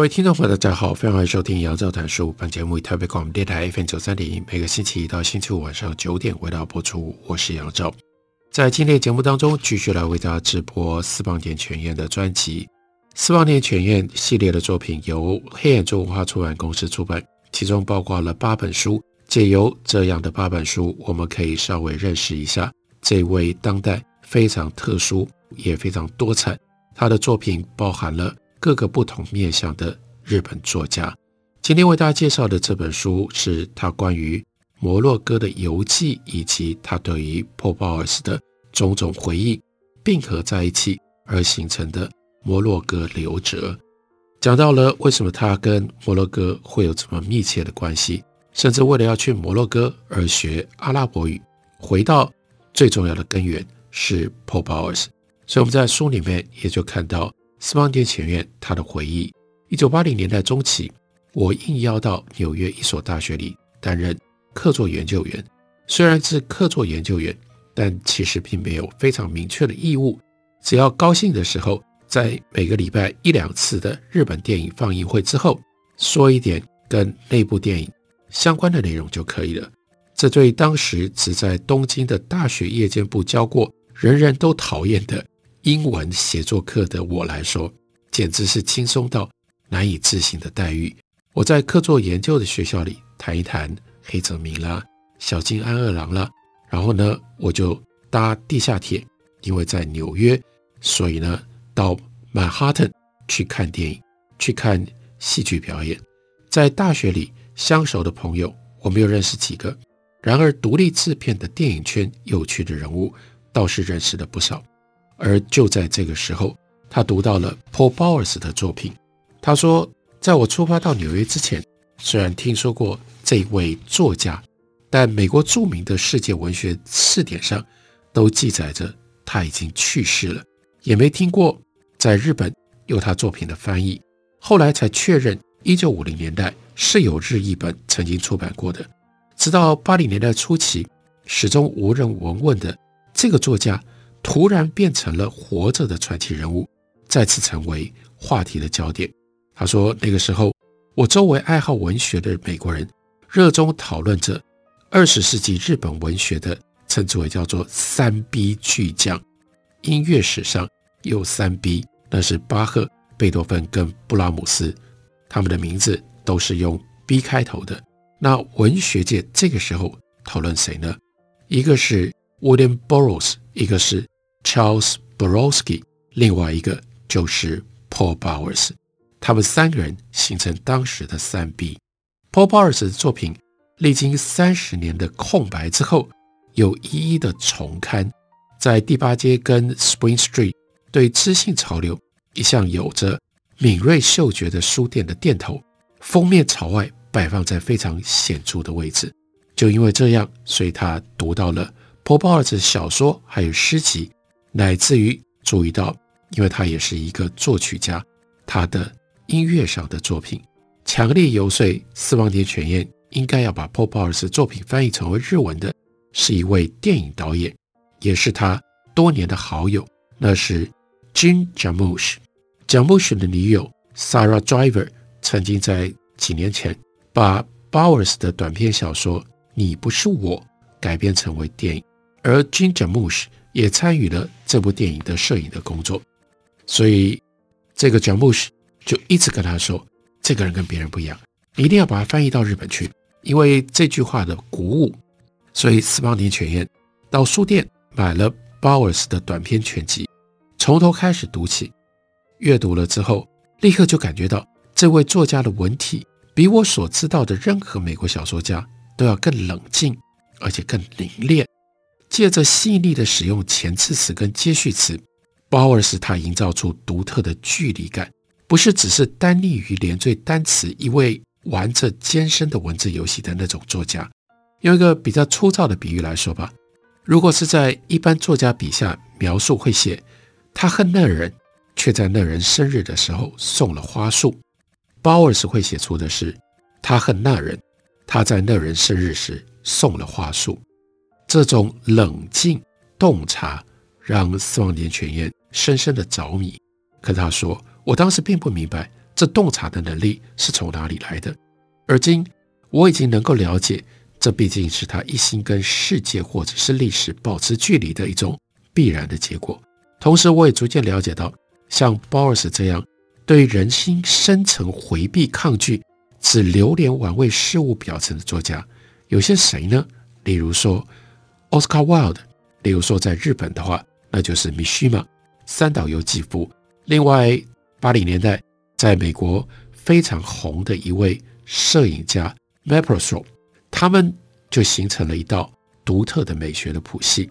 各位听众朋友，大家好，非常欢迎收听杨照谈书。本节目以台北广播电台 FM 九三点一，每个星期一到星期五晚上九点为大家播出。我是杨照，在今天节目当中，继续来为大家直播私房点全宴的专辑。私房点全宴系列的作品由黑眼珠文化出版公司出版，其中包括了八本书。借由这样的八本书，我们可以稍微认识一下这位当代非常特殊也非常多彩，他的作品包含了。各个不同面向的日本作家，今天为大家介绍的这本书是他关于摩洛哥的游记，以及他对于 Paul Bowers 的种种回忆并合在一起而形成的摩洛哥流折。讲到了为什么他跟摩洛哥会有这么密切的关系，甚至为了要去摩洛哥而学阿拉伯语，回到最重要的根源是 Paul Bowers。所以我们在书里面也就看到。私房点前院，他的回忆：一九八零年代中期，我应邀到纽约一所大学里担任客座研究员。虽然是客座研究员，但其实并没有非常明确的义务。只要高兴的时候，在每个礼拜一两次的日本电影放映会之后，说一点跟那部电影相关的内容就可以了。这对当时只在东京的大学夜间部教过，人人都讨厌的。英文写作课的我来说，简直是轻松到难以置信的待遇。我在客座研究的学校里谈一谈黑泽明啦、小津安二郎啦，然后呢，我就搭地下铁，因为在纽约，所以呢，到曼哈顿去看电影，去看戏剧表演。在大学里相熟的朋友，我没有认识几个，然而独立制片的电影圈有趣的人物倒是认识了不少。而就在这个时候，他读到了 Paul Bowers 的作品。他说，在我出发到纽约之前，虽然听说过这位作家，但美国著名的世界文学词典上都记载着他已经去世了，也没听过在日本有他作品的翻译。后来才确认，一九五零年代是有日译本曾经出版过的。直到八零年代初期，始终无人闻问的这个作家。突然变成了活着的传奇人物，再次成为话题的焦点。他说：“那个时候，我周围爱好文学的美国人热衷讨论着二十世纪日本文学的称之为叫做三 B 巨匠。音乐史上有三 B，那是巴赫、贝多芬跟布拉姆斯，他们的名字都是用 B 开头的。那文学界这个时候讨论谁呢？一个是 William Burroughs，一个是。” Charles Borowski，另外一个就是 Paul Bowers，他们三个人形成当时的三 B。Paul Bowers 的作品历经三十年的空白之后，又一一的重刊，在第八街跟 Spring Street 对知性潮流一向有着敏锐嗅觉的书店的店头，封面朝外摆放在非常显著的位置。就因为这样，所以他读到了 Paul Bowers 的小说还有诗集。乃至于注意到，因为他也是一个作曲家，他的音乐上的作品强烈游说私房点全宴应该要把 Paul Bowers 作品翻译成为日文的，是一位电影导演，也是他多年的好友，那是 Jim Jarmusch。Jarmusch 的女友 Sarah Driver 曾经在几年前把 Bowers 的短篇小说《你不是我》改编成为电影，而 Jim Jarmusch 也参与了这部电影的摄影的工作，所以这个 Jarmusch 就一直跟他说：“这个人跟别人不一样，一定要把他翻译到日本去。”因为这句话的鼓舞，所以私房点全宴到书店买了 Bowers 的短篇全集，从头开始读起。阅读了之后，立刻就感觉到这位作家的文体比我所知道的任何美国小说家都要更冷静，而且更凝练。借着细腻的使用前置词跟接续词，鲍尔使他营造出独特的距离感，不是只是单立于连缀单词，一位玩着艰深的文字游戏的那种作家。用一个比较粗糙的比喻来说吧，如果是在一般作家笔下描述，会写他恨那人，却在那人生日的时候送了花束。鲍尔斯会写出的是他恨那人，他在那人生日时送了花束。这种冷静洞察让司马田泉彦深深的着迷。可他说，我当时并不明白这洞察的能力是从哪里来的，而今我已经能够了解。这毕竟是他一心跟世界或者是历史保持距离的一种必然的结果。同时，我也逐渐了解到，像鲍尔斯这样对人心深层回避、抗拒、只流连玩味事物表层的作家，有些谁呢？例如说，Oscar Wilde；例如说，在日本的话，那就是 Mishima，三岛由纪夫。另外，八零年代在美国非常红的一位摄影家 Mapplethorpe。他们就形成了一道独特的美学的谱系。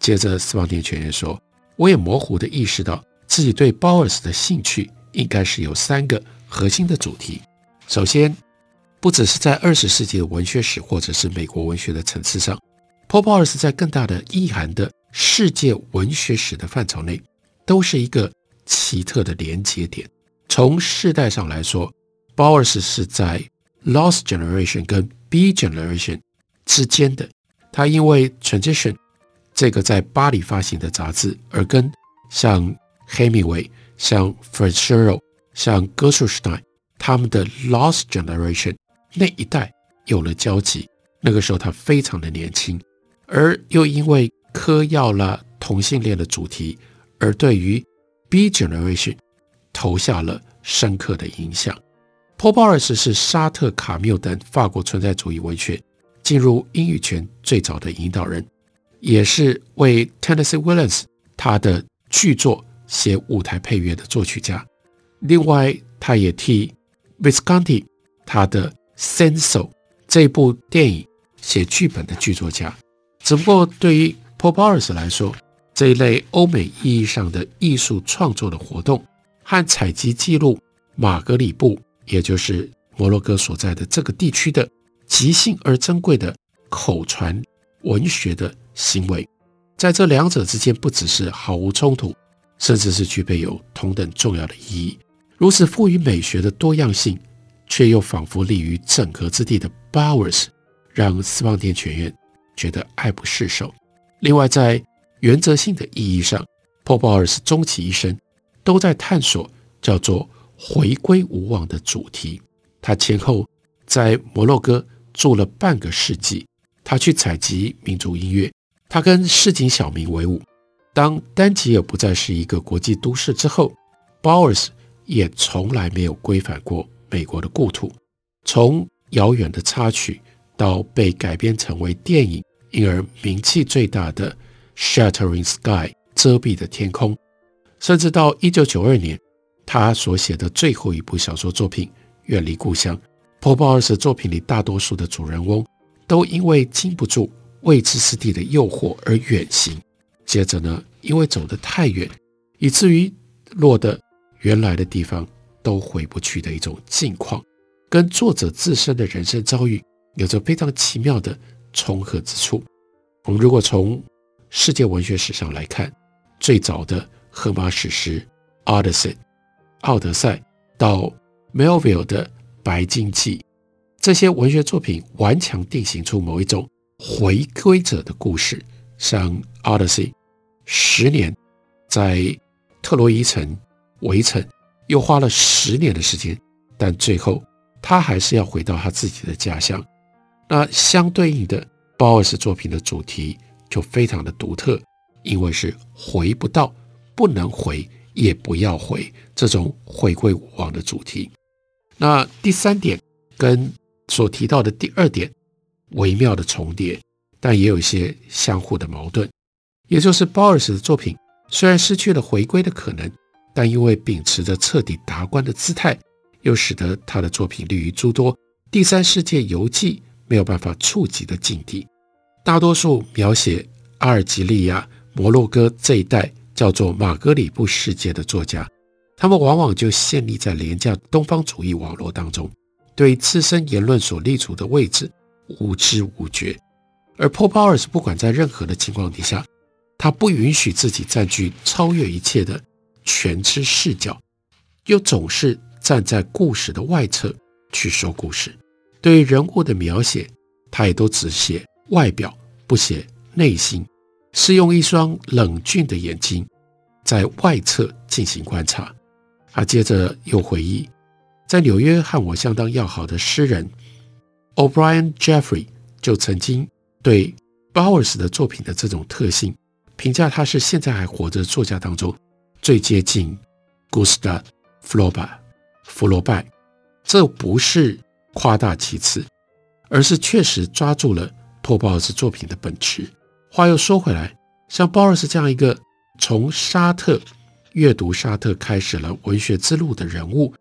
接着，司马田泉彦说：“我也模糊地意识到自己对鲍尔斯的兴趣应该是有三个核心的主题。首先，不只是在二十世纪的文学史或者是美国文学的层次上，波鲍尔斯在更大的意涵的世界文学史的范畴内，都是一个奇特的连接点。从世代上来说，，Bowers 是在 Lost Generation 跟 B Generation 之间的，他因为 Transition 这个在巴黎发行的杂志而跟像 Hemingway、像 Fitzgerald、像 Gershwin 他们的 Lost Generation 那一代有了交集。那个时候他非常的年轻，而又因为嗑药了同性恋的主题，而对于 B Generation 投下了深刻的影响。波鲍尔斯是沙特、卡缪等法国存在主义文学进入英语圈最早的引导人，也是为 Tennessee Williams 他的剧作写舞台配乐的作曲家。另外，他也替 Visconti 他的 Senso 这部电影写剧本的剧作家。只不过，对于波鲍尔斯来说，这一类欧美意义上的艺术创作的活动和采集记录马格里布。也就是摩洛哥所在的这个地区的即兴而珍贵的口传文学的行为，在这两者之间不只是毫无冲突，甚至是具备有同等重要的意义。如此富于美学的多样性，却又仿佛立于整合之地的 Bowers，，让司马田泉彦觉得爱不释手。另外，在原则性的意义上，波鲍尔斯终其一生都在探索叫做。回归无望的主题，他前后在摩洛哥住了半个世纪。他去采集民族音乐，他跟市井小民为伍。当丹吉尔不再是一个国际都市之后，鲍尔斯也从来没有归返过美国的故土。从遥远的插曲到被改编成为电影，因而名气最大的《Shattering Sky》遮蔽的天空，甚至到一九九二年。他所写的最后一部小说作品《远离故乡》，波鲍尔斯作品里大多数的主人翁都因为经不住未知之地的诱惑而远行，接着呢，因为走得太远，以至于落得原来的地方都回不去的一种境况，跟作者自身的人生遭遇有着非常奇妙的重合之处。我们如果从世界文学史上来看，最早的荷马史诗《Odyssey》。奥德赛到 Melville 的《白鲸记》，这些文学作品顽强定型出某一种回归者的故事。像 Odyssey，十年在特洛伊城围城，又花了十年的时间，但最后他还是要回到他自己的家乡。那相对应的，鲍尔斯作品的主题就非常的独特，因为是回不到，不能回。也不要回这种回归无望的主题。那第三点跟所提到的第二点微妙的重叠，但也有一些相互的矛盾。也就是鲍尔斯的作品虽然失去了回归的可能，但因为秉持着彻底达观的姿态，又使得他的作品立于诸多第三世界游记没有办法触及的境地。大多数描写阿尔及利亚、摩洛哥这一带。叫做马格里布世界的作家，他们往往就陷立在廉价东方主义网络当中，对自身言论所立足的位置无知无觉。而 Paul Bowers 不管在任何的情况底下，他不允许自己占据超越一切的全知视角，又总是站在故事的外侧去说故事。对人物的描写，他也都只写外表，不写内心，是用一双冷峻的眼睛在外侧进行观察。他接着又回忆，在纽约和我相当要好的诗人 O'Brien Jeffrey 就曾经。对 Bowers 的作品的这种特性，评价他是现在还活着作家当中最接近 Gustav Flaubert 福楼拜。这不是夸大其词，而是确实抓住了托鲍尔斯作品的本质。话又说回来，像 Bowers 这样一个从沙特阅读沙特开始了文学之路的人物，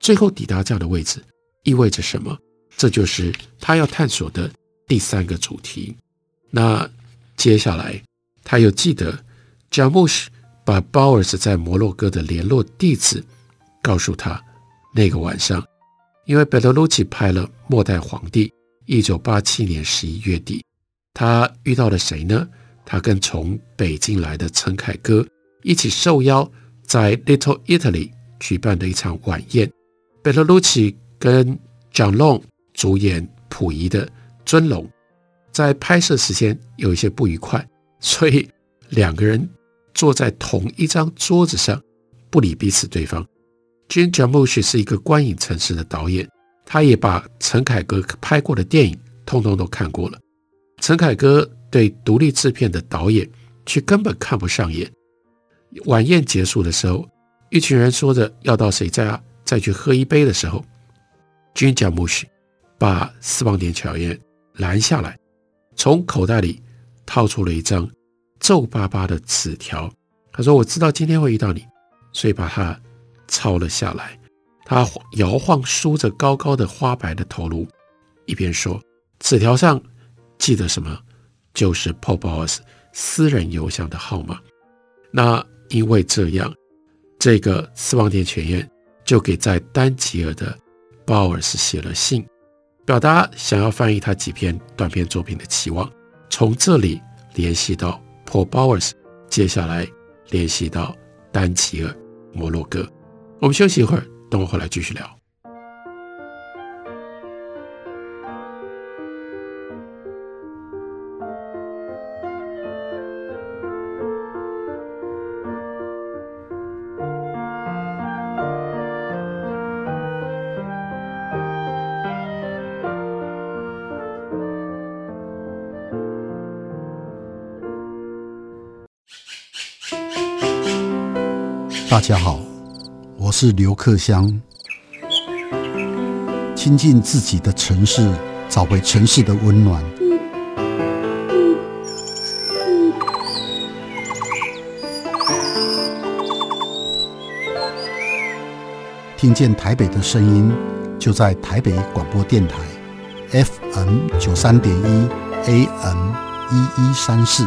最后抵达这样的位置，意味着什么？这就是他要探索的。第三个主题，那接下来他又记得，Jarmusch 把鲍尔斯在摩洛哥的联络地址告诉他。那个晚上，因为贝托鲁奇拍了《末代皇帝》，一九八七年十一月底，他遇到了谁呢？他跟从北京来的陈凯歌一起受邀在 Little Italy 举办的一场晚宴。贝托鲁奇跟 John Long 主演溥仪的。尊龙在拍摄时间有一些不愉快，所以两个人坐在同一张桌子上，不理彼此对方。Jim Jarmusch 是一个观影城市的导演，他也把陈凯歌拍过的电影通通都看过了。陈凯歌对独立制片的导演却根本看不上眼。晚宴结束的时候，一群人说着要到谁家再去喝一杯的时候，Jim Jarmusch 把斯旺点巧宴拦下来，从口袋里掏出了一张皱巴巴的纸条。他说：“我知道今天会遇到你，所以把它抄了下来。”他摇晃梳着高高的花白的头颅，一边说：“纸条上记得什么？就是 Paul Bowers 私人邮箱的号码。”那因为这样，这个斯旺店全院就给在丹吉尔的 Bowers 写了信。表达想要翻译他几篇短篇作品的期望，从这里联系到 Paul Bowers，接下来联系到丹吉尔、摩洛哥。我们休息一会儿，等我回来继续聊。大家好，我是刘克湘。亲近自己的城市，找回城市的温暖。听见台北的声音，就在台北广播电台，FM 九三点一，AM 一一三四。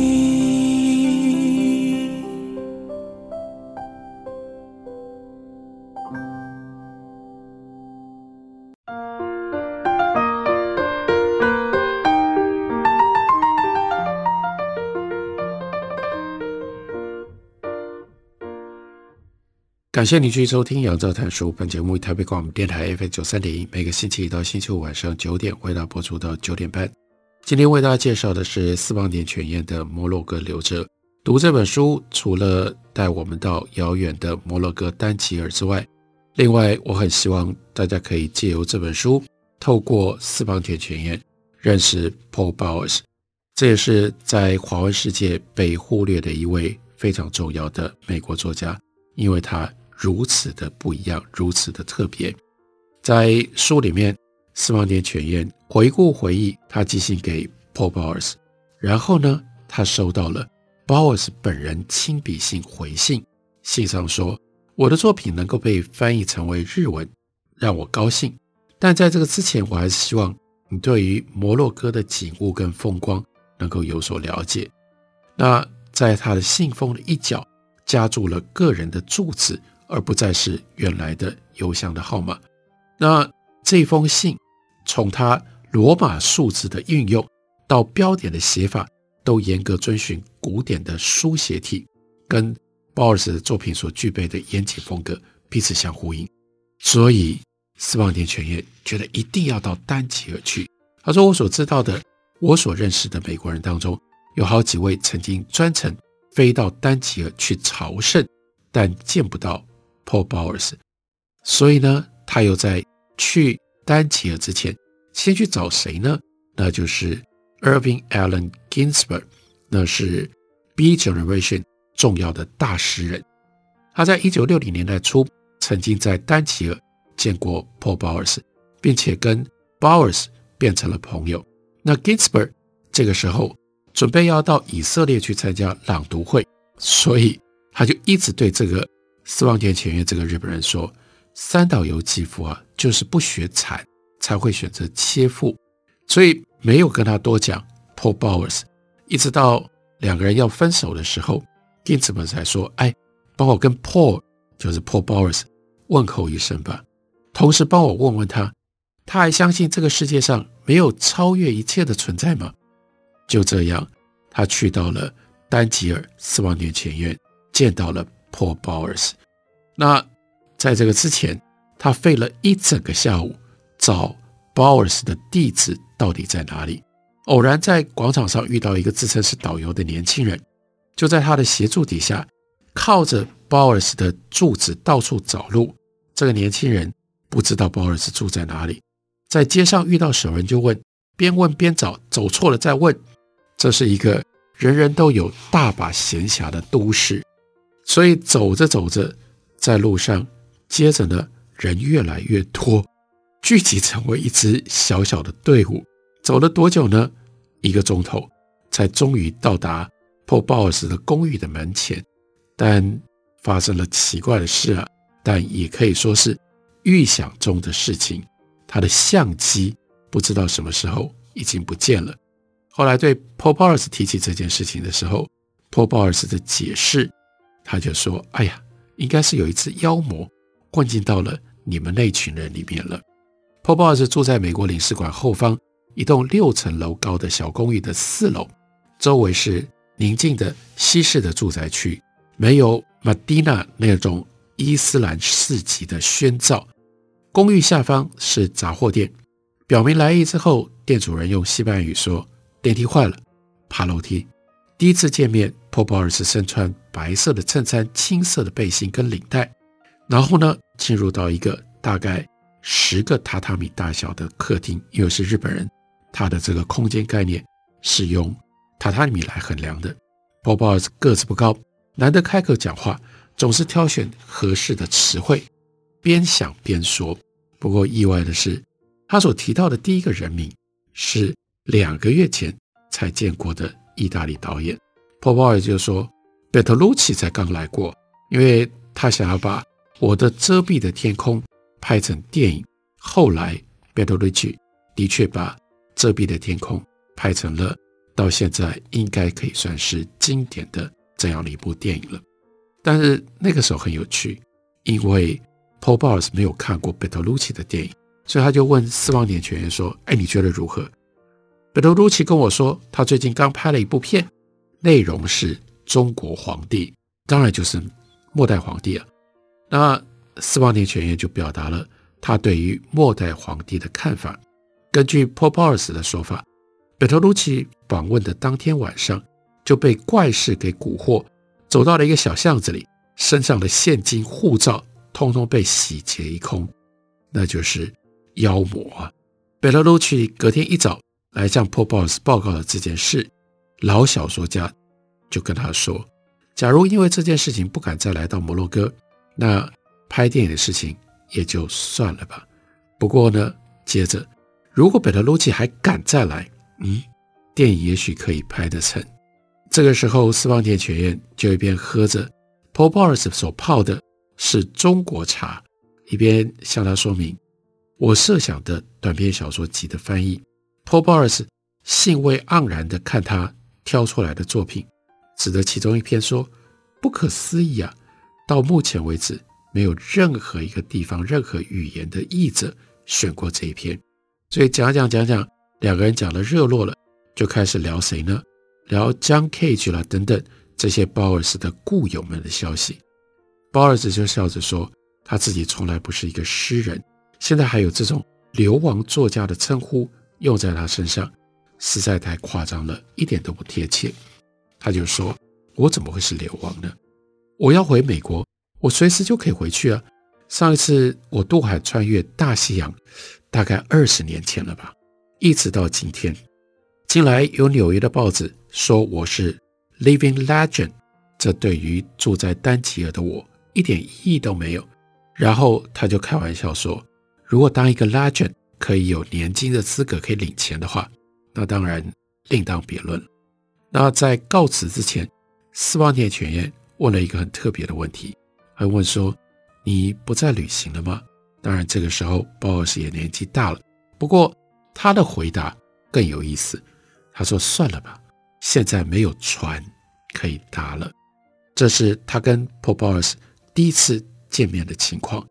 感谢你继续收听《杨照谈书》。本节目以台北广播电台 FM 九三点一，每个星期一到星期五晚上九点为大家播出到九点半。今天为大家介绍的是斯旺典全彦的《摩洛哥留着》。读这本书，除了带我们到遥远的摩洛哥丹吉尔之外，另外我很希望大家可以借由这本书透过私房钱前燕认识 Paul Bowers，这也是在华文世界被忽略的一位非常重要的美国作家，因为他如此的不一样，如此的特别。在书里面，私房钱前燕回顾回忆他寄信给 Paul Bowers，然后呢，他收到了 Bowers 本人亲笔信回信，信上说：“我的作品能够被翻译成为日文，让我高兴。”但在这个之前，我还是希望你对于摩洛哥的景物跟风光能够有所了解。那在他的信封的一角加注了个人的住址，而不再是原来的邮箱的号码。那这封信从它罗马数字的运用到标点的写法，都严格遵循古典的书写体，跟鲍尔斯的作品所具备的严谨风格彼此相呼应。所以。私房钱前燕觉得一定要到丹吉尔去。他说：“我所知道的，我所认识的美国人当中，有好几位曾经专程飞到丹吉尔去朝圣，但见不到 Paul Bowers。所以呢，他又在去丹吉尔之前，先去找谁呢？那就是 Irving Allen Ginsberg，那是 B Generation 重要的大诗人。他在一九六零年代初曾经在丹吉尔。”见过 Paul Bowers，并且跟 Bowers 变成了朋友。那 Ginsberg 这个时候准备要到以色列去参加朗读会，所以他就一直对这个私房钱前院这个日本人说：“三岛由纪夫啊，就是不学禅才会选择切腹。”所以没有跟他多讲 Paul Bowers。一直到两个人要分手的时候，Ginsberg 才说：“哎，帮我跟 Paul，就是 Paul Bowers 问候一声吧。”同时帮我问问他，他还相信这个世界上没有超越一切的存在吗？就这样，他去到了丹吉尔私房钱前院，见到了 Paul Bowers。那在这个之前，他费了一整个下午找 Bowers 的地址到底在哪里。偶然在广场上遇到一个自称是导游的年轻人，就在他的协助底下，靠着 Bowers 的住址到处找路。这个年轻人。不知道鲍尔斯住在哪里，在街上遇到熟人就问，边问边找，走错了再问。这是一个人人都有大把闲暇的都市，所以走着走着，在路上，接着呢，人越来越多，聚集成为一支小小的队伍。走了多久呢？一个钟头，才终于到达破鲍尔斯的公寓的门前。但发生了奇怪的事啊，但也可以说是。预想中的事情，他的相机不知道什么时候已经不见了。后来对 Paul Bowers 提起这件事情的时候，Paul Bowers 的解释，他就说：“哎呀，应该是有一只妖魔混进到了你们那群人里面了。Paul b o s 住在美国领事馆后方一栋六层楼高的小公寓的四楼，周围是宁静的西式的住宅区，没有 Medina 那种伊斯兰市集的喧噪。公寓下方是杂货店，表明来意之后，店主人用西班牙语说：“电梯坏了，爬楼梯。”第一次见面，Paul b o s 身穿白色的衬衫、青色的背心跟领带，然后呢，进入到一个大概十个榻榻米大小的客厅，因为是日本人，他的这个空间概念是用榻榻米来衡量的。包包个子不高，难得开口讲话，总是挑选合适的词汇。边想边说，不过意外的是，他所提到的第一个人名是两个月前才见过的意大利导演。Paul Bowers 就说贝特鲁奇才刚来过，因为他想要把我的遮蔽的天空拍成电影。后来贝特鲁奇的确把遮蔽的天空拍成了到现在应该可以算是经典的这样的一部电影了。但是那个时候很有趣，因为 Paul b o w s 没有看过贝特鲁奇的电影，所以他就问私房钱前燕说：“哎，你觉得如何贝特鲁奇跟我说，他最近刚拍了一部片，内容是中国皇帝，当然就是末代皇帝啊。那私房钱前燕就表达了他对于末代皇帝的看法。根据 Paul Bowers 的说法，Bertolucci 访问的当天晚上就被怪事给蛊惑，走到了一个小巷子里，身上的现金、护照。通通被洗劫一空，那就是妖魔啊！贝特鲁奇隔天一早来向 Paul Bowers 报告了这件事，老小说家就跟他说：“假如因为这件事情不敢再来到摩洛哥，那拍电影的事情也就算了吧。不过呢，接着如果贝特鲁奇还敢再来，嗯，电影也许可以拍得成。”这个时候，斯邦田学院就一边喝着 Paul Bowers 所泡的是中国茶，一边向他说明。我设想的短篇小说集的翻译，Paul Bowers 兴味盎然地看他挑出来的作品，指着其中一篇说：“不可思议啊！到目前为止，没有任何一个地方、任何语言的译者选过这一篇。”所以讲讲讲讲，两个人讲得热络了，就开始聊谁呢？聊 John Cage 啦，等等这些 Bowers 的故友们的消息。Bowers 就笑着说：“他自己从来不是一个诗人。”现在还有这种流亡作家的称呼用在他身上，实在太夸张了，一点都不贴切。他就说：“我怎么会是流亡呢？我要回美国，我随时就可以回去啊。上一次我渡海穿越大西洋，大概二十年前了吧，一直到今天。近来有纽约的报纸说我是 living legend，这对于住在丹吉尔的我一点意义都没有。然后他就开玩笑说。”如果当一个 legend 可以有年金的资格，可以领钱的话，那当然另当别论。那在告辞之前，斯邦田全彦问了一个很特别的问题，还问说：“你不再旅行了吗？”当然，这个时候鲍尔斯也年纪大了，不过他的回答更有意思。他说：“算了吧，现在没有船可以搭了。”这是他跟 Paul Bowers 第一次见面的情况。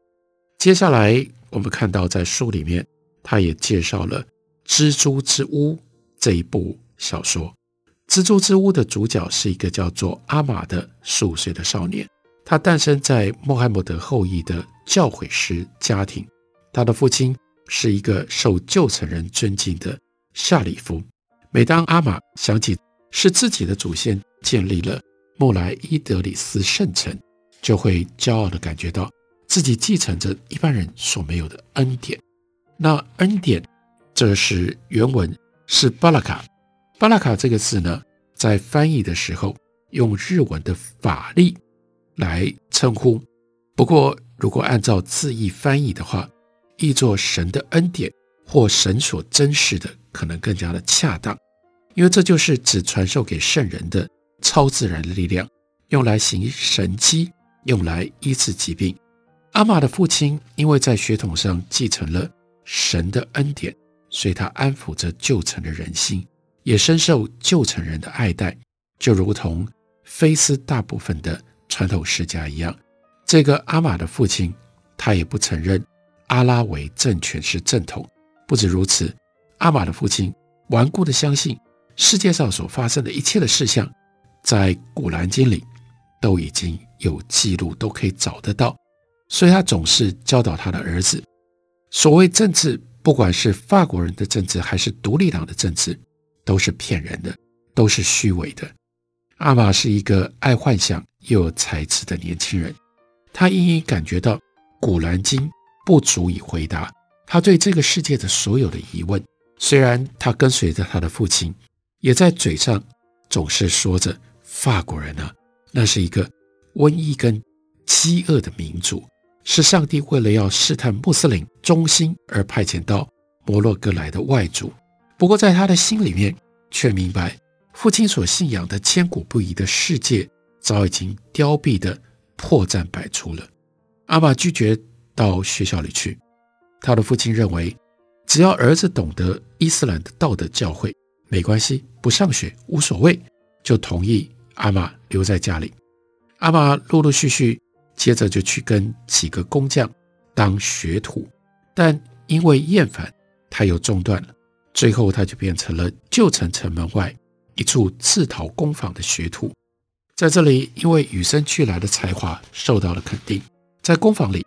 接下来。我们看到，在书里面，他也介绍了《蜘蛛之屋》这一部小说。《蜘蛛之屋》的主角是一个叫做阿玛的十五岁的少年，他诞生在穆罕默德后裔的教诲师家庭。他的父亲是一个受旧城人尊敬的夏里夫。每当阿玛想起是自己的祖先建立了穆莱伊德里斯圣城，就会骄傲地感觉到。自己继承着一般人所没有的恩典。那恩典，这是原文是巴拉卡。巴拉卡这个字呢，在翻译的时候用日文的法力来称呼。不过，如果按照字义翻译的话，译作神的恩典或神所珍视的，可能更加的恰当。因为这就是指传授给圣人的超自然的力量，用来行神迹，用来医治疾病。阿玛的父亲因为在血统上继承了神的恩典，所以他安抚着旧城的人心，也深受旧城人的爱戴，就如同菲斯大部分的传统世家一样。这个阿玛的父亲，他也不承认阿拉维政权是正统。不止如此，阿玛的父亲顽固地相信世界上所发生的一切的事项，在古兰经里都已经有记录，都可以找得到。所以他总是教导他的儿子，所谓政治，不管是法国人的政治还是独立党的政治，都是骗人的，都是虚伪的。阿玛是一个爱幻想又有才智的年轻人，他隐隐感觉到《古兰经》不足以回答他对这个世界的所有的疑问。虽然他跟随着他的父亲，也在嘴上总是说着法国人啊，那是一个瘟疫跟饥饿的民族。是上帝为了要试探穆斯林忠心而派遣到摩洛哥来的外族，不过在他的心里面却明白，父亲所信仰的千古不移的世界早已经凋敝的破绽百出了。阿玛拒绝到学校里去，他的父亲认为，只要儿子懂得伊斯兰的道德教诲，没关系，不上学无所谓，就同意阿玛留在家里。阿玛陆陆续续。接着就去跟几个工匠当学徒，但因为厌烦，他又中断了。最后，他就变成了旧城城门外一处制陶工坊的学徒。在这里，因为与生俱来的才华受到了肯定。在工坊里，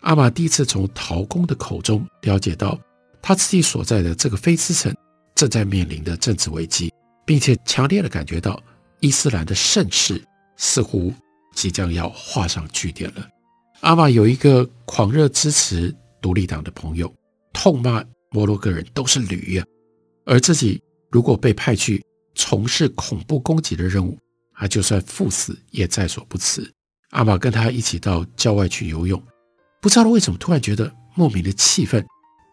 阿玛第一次从陶工的口中了解到，他自己所在的这个菲斯城正在面临的政治危机，并且强烈的感觉到伊斯兰的盛世似乎。即将要画上句点了。阿玛有一个狂热支持独立党的朋友，痛骂摩洛哥人都是驴呀，而自己如果被派去从事恐怖攻击的任务，他就算赴死也在所不辞。阿玛跟他一起到郊外去游泳，不知道为什么突然觉得莫名的气愤，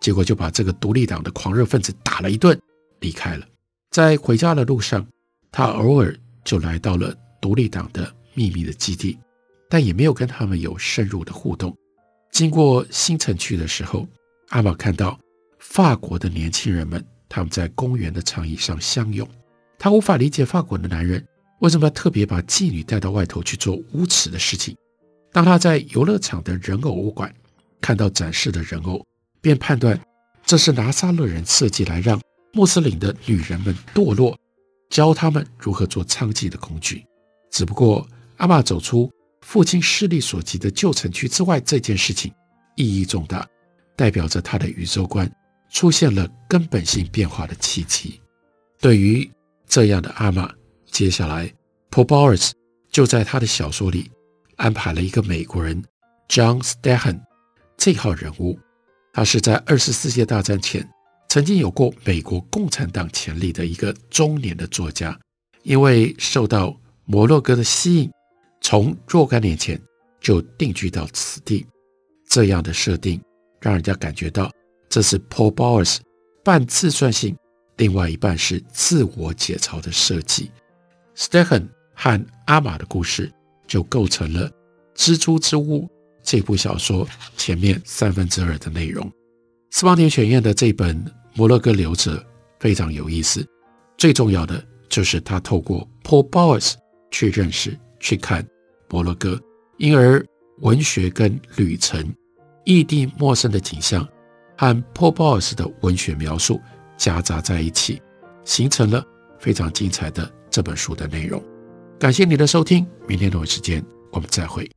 结果就把这个独立党的狂热分子打了一顿，离开了。在回家的路上，他偶尔就来到了独立党的秘密的基地，但也没有跟他们有深入的互动。经过新城区的时候，阿玛看到法国的年轻人们，他们在公园的长椅上相拥。他无法理解法国的男人。为什么要特别把妓女带到外头去做无耻的事情？当他在游乐场的人偶物馆看到展示的人偶，便判断这是拿撒勒人设计来让穆斯林的女人们堕落，教他们如何做娼妓的工具。只不过阿玛走出父亲势力所及的旧城区之外，这件事情意义重大，代表着他的宇宙观出现了根本性变化的契机。对于这样的阿玛。接下来，Paul Bowers 就在他的小说里安排了一个美国人 John Stehen 这号人物。他是在二十世界大战前曾经有过美国共产党潜力的一个中年的作家，因为受到摩洛哥的吸引，从若干年前就定居到此地。这样的设定让人家感觉到这是 Paul Bowers 半自传性，另外一半是自我解嘲的设计。Stehen 和阿玛的故事就构成了《蜘蛛之屋》这部小说前面三分之二的内容。斯邦尼选院的这本《摩洛哥流者》非常有意思，最重要的就是他透过 Paul Bowers 去认识、去看摩洛哥，因而文学跟旅程、异地陌生的景象和 Paul Boss 的文学描述夹杂在一起，形成了非常精彩的。这本书的内容，感谢你的收听，明天同一时间我们再会。